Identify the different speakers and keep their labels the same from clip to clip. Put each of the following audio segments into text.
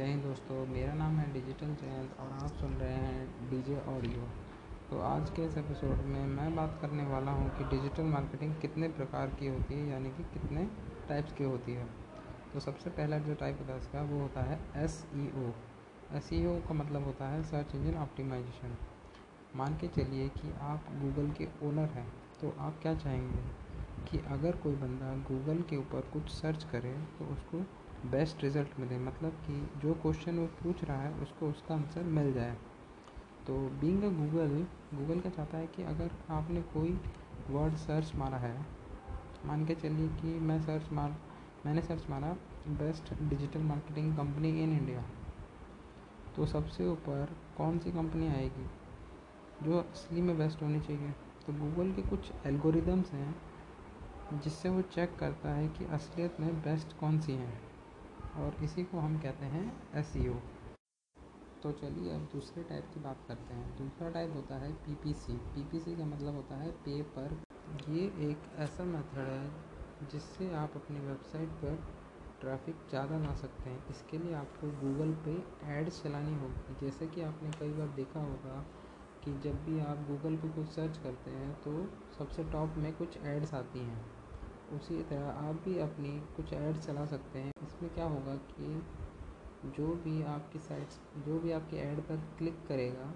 Speaker 1: जय हिंद दोस्तों, मेरा नाम है डिजिटल जयंत और आप सुन रहे हैं डीजे ऑडियो। तो आज के इस एपिसोड में मैं बात करने वाला हूँ कि डिजिटल मार्केटिंग कितने प्रकार की होती है, यानी कि कितने टाइप्स की होती है। तो सबसे पहला जो टाइप होता है इसका, वो होता है S E O S E ओ का मतलब होता है सर्च इंजन ऑप्टिमाइजेशन मान के चलिए कि आप गूगल के ओनर हैं तो आप क्या चाहेंगे कि अगर कोई बंदा गूगल के ऊपर कुछ सर्च करे तो उसको बेस्ट रिज़ल्ट मिले। मतलब कि जो क्वेश्चन वो पूछ रहा है, उसको उसका आंसर मिल जाए। तो बींग गूगल गूगल का चाहता है कि अगर आपने कोई वर्ड सर्च मारा है, मान के चलिए कि मैं सर्च मार, मैंने सर्च मारा best digital marketing company in India तो सबसे ऊपर कौन सी कंपनी आएगी जो असली में बेस्ट होनी चाहिए? तो गूगल के कुछ एल्गोरिदम्स हैं, जिससे वो चेक करता है कि असलियत में बेस्ट कौन सी हैं। और इसी को हम कहते हैं एस e तो चलिए अब दूसरे टाइप की बात करते हैं। दूसरा टाइप होता है पीपीसी पीपीसी का मतलब होता है पे पर ये एक ऐसा मेथड है जिससे आप अपनी वेबसाइट पर ट्रैफ़िक ज़्यादा ला सकते हैं। इसके लिए आपको गूगल पे एड्स चलानी होगी। जैसे कि आपने कई बार देखा होगा कि जब भी आप गूगल पे कुछ सर्च करते हैं तो सबसे टॉप में कुछ एड्स आती हैं। उसी तरह आप भी अपनी कुछ ऐड चला सकते हैं। इसमें क्या होगा कि जो भी आपकी साइट्स जो भी आपकी ऐड पर क्लिक करेगा,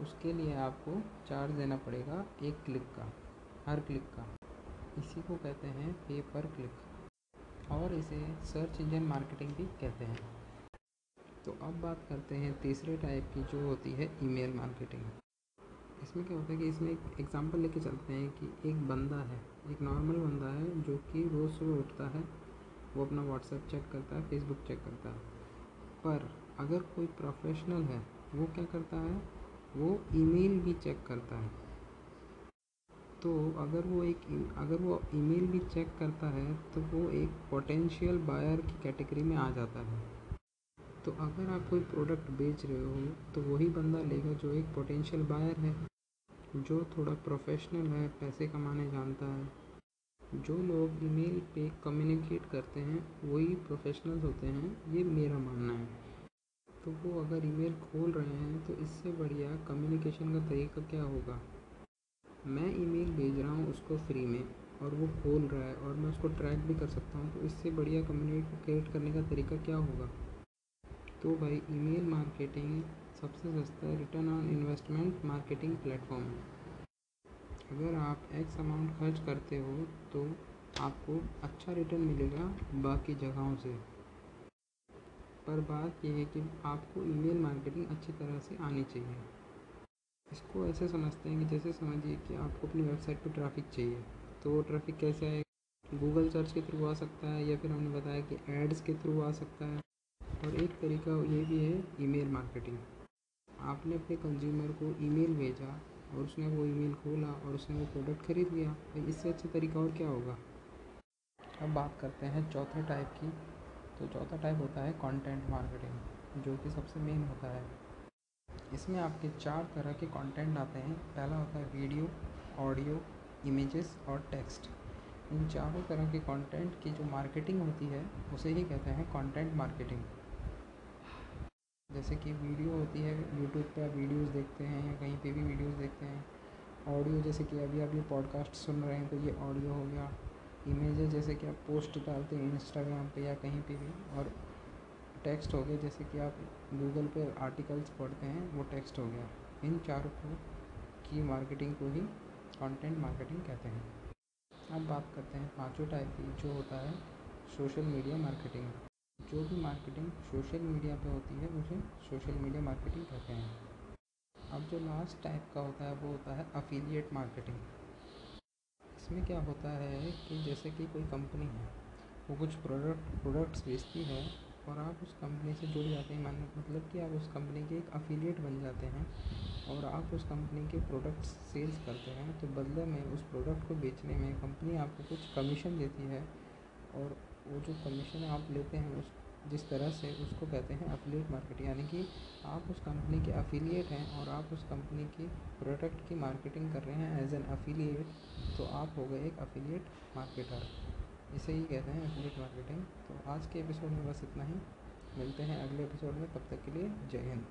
Speaker 1: उसके लिए आपको चार्ज देना पड़ेगा एक क्लिक का, हर क्लिक का। इसी को कहते हैं पे पर क्लिक और इसे सर्च इंजन मार्केटिंग भी कहते हैं। तो अब बात करते हैं तीसरे टाइप की जो होती है ईमेल मार्केटिंग इसमें क्या होता है कि इसमें एक एग्ज़ाम्पल लेके चलते हैं कि एक बंदा है, एक नॉर्मल बंदा है जो कि रोज़ सुबह उठता है, वो अपना व्हाट्सएप चेक करता है फेसबुक चेक करता है। पर अगर कोई प्रोफेशनल है, वो क्या करता है? वो ईमेल भी चेक करता है। तो अगर वो एक, अगर वो ईमेल भी चेक करता है तो वो एक पोटेंशियल बायर की कैटेगरी में आ जाता है। तो अगर आप कोई प्रोडक्ट बेच रहे हो तो वही बंदा लेगा जो एक पोटेंशियल बायर है। जो थोड़ा प्रोफेशनल है, पैसे कमाने जानता है। जो लोग ईमेल पे कम्युनिकेट करते हैं, वही प्रोफेशनल्स होते हैं, ये मेरा मानना है। तो वो अगर ईमेल खोल रहे हैं तो इससे बढ़िया कम्युनिकेशन का तरीका क्या होगा? मैं ईमेल भेज रहा हूँ उसको फ्री में, और वो खोल रहा है, और मैं उसको ट्रैक भी कर सकता हूँ तो इससे बढ़िया कम्युनिकेट करने का तरीका क्या होगा? तो भाई ईमेल मार्केटिंग सबसे सस्ता return on investment marketing platform है। अगर आप एक्स अमाउंट खर्च करते हो तो आपको अच्छा रिटर्न मिलेगा बाकी जगहों से। पर बात यह है कि आपको ईमेल मार्केटिंग अच्छी तरह से आनी चाहिए। इसको ऐसे समझते हैं कि जैसे समझिए कि आपको अपनी वेबसाइट पर ट्रैफ़िक चाहिए तो वो ट्रैफ़िक कैसे आएगा? गूगल सर्च के थ्रू आ सकता है, या फिर हमने बताया कि एड्स के थ्रू आ सकता है। और एक तरीका ये भी है ईमेल मार्केटिंग आपने अपने कंज्यूमर को ईमेल भेजा और उसने वो ईमेल खोला और उसने वो प्रोडक्ट खरीद लिया तो इससे अच्छा तरीका और क्या होगा? अब बात करते हैं चौथे टाइप की। तो चौथा टाइप होता है कंटेंट मार्केटिंग जो कि सबसे मेन होता है। इसमें आपके चार तरह के कंटेंट आते हैं। पहला होता है वीडियो ऑडियो इमेजेस और टेक्स्ट इन चारों तरह के कंटेंट की जो मार्केटिंग होती है, उसे ही कहते हैं कंटेंट मार्केटिंग जैसे कि वीडियो होती है यूट्यूब पे आप वीडियोस देखते हैं या कहीं पे भी वीडियोस देखते हैं। ऑडियो जैसे कि अभी आप ये पॉडकास्ट सुन रहे हैं तो ये ऑडियो हो गया। इमेजेस जैसे कि आप पोस्ट डालते हैं इंस्टाग्राम पे या कहीं पे भी और टेक्स्ट हो गया, जैसे कि आप गूगल पे आर्टिकल्स पढ़ते हैं, वो टेक्स्ट हो गया। इन चारों को, की मार्केटिंग को ही कंटेंट मार्केटिंग कहते हैं। अब बात करते हैं पाँचों टाइप की, जो होता है सोशल मीडिया मार्केटिंग जो भी मार्केटिंग सोशल मीडिया पे होती है, उसे सोशल मीडिया मार्केटिंग कहते हैं। अब जो लास्ट टाइप का होता है, वो होता है अफिलिएट मार्केटिंग इसमें क्या होता है कि जैसे कि कोई कंपनी है, वो कुछ प्रोडक्ट प्रोडक्ट्स बेचती है और आप उस कंपनी से जुड़ जाते हैं। मान मतलब कि आप उस कंपनी के एक अफिलिएट बन जाते हैं और आप उस कंपनी के प्रोडक्ट्स सेल्स करते हैं तो बदले में उस प्रोडक्ट को बेचने में कंपनी आपको कुछ कमीशन देती है और वो जो कमीशन आप लेते हैं उस, जिस तरह से उसको कहते हैं अफिलिएट मार्केट यानी कि आप उस कंपनी के अफिलिएट हैं और आप उस कंपनी की प्रोडक्ट की मार्केटिंग कर रहे हैं एज एन अफिलिएट तो आप हो गए एक अफिलिएट मार्केटर इसे ही कहते हैं अफिलिएट मार्केटिंग तो आज के एपिसोड में बस इतना ही. मिलते हैं अगले एपिसोड में. तब तक के लिए जय हिंद.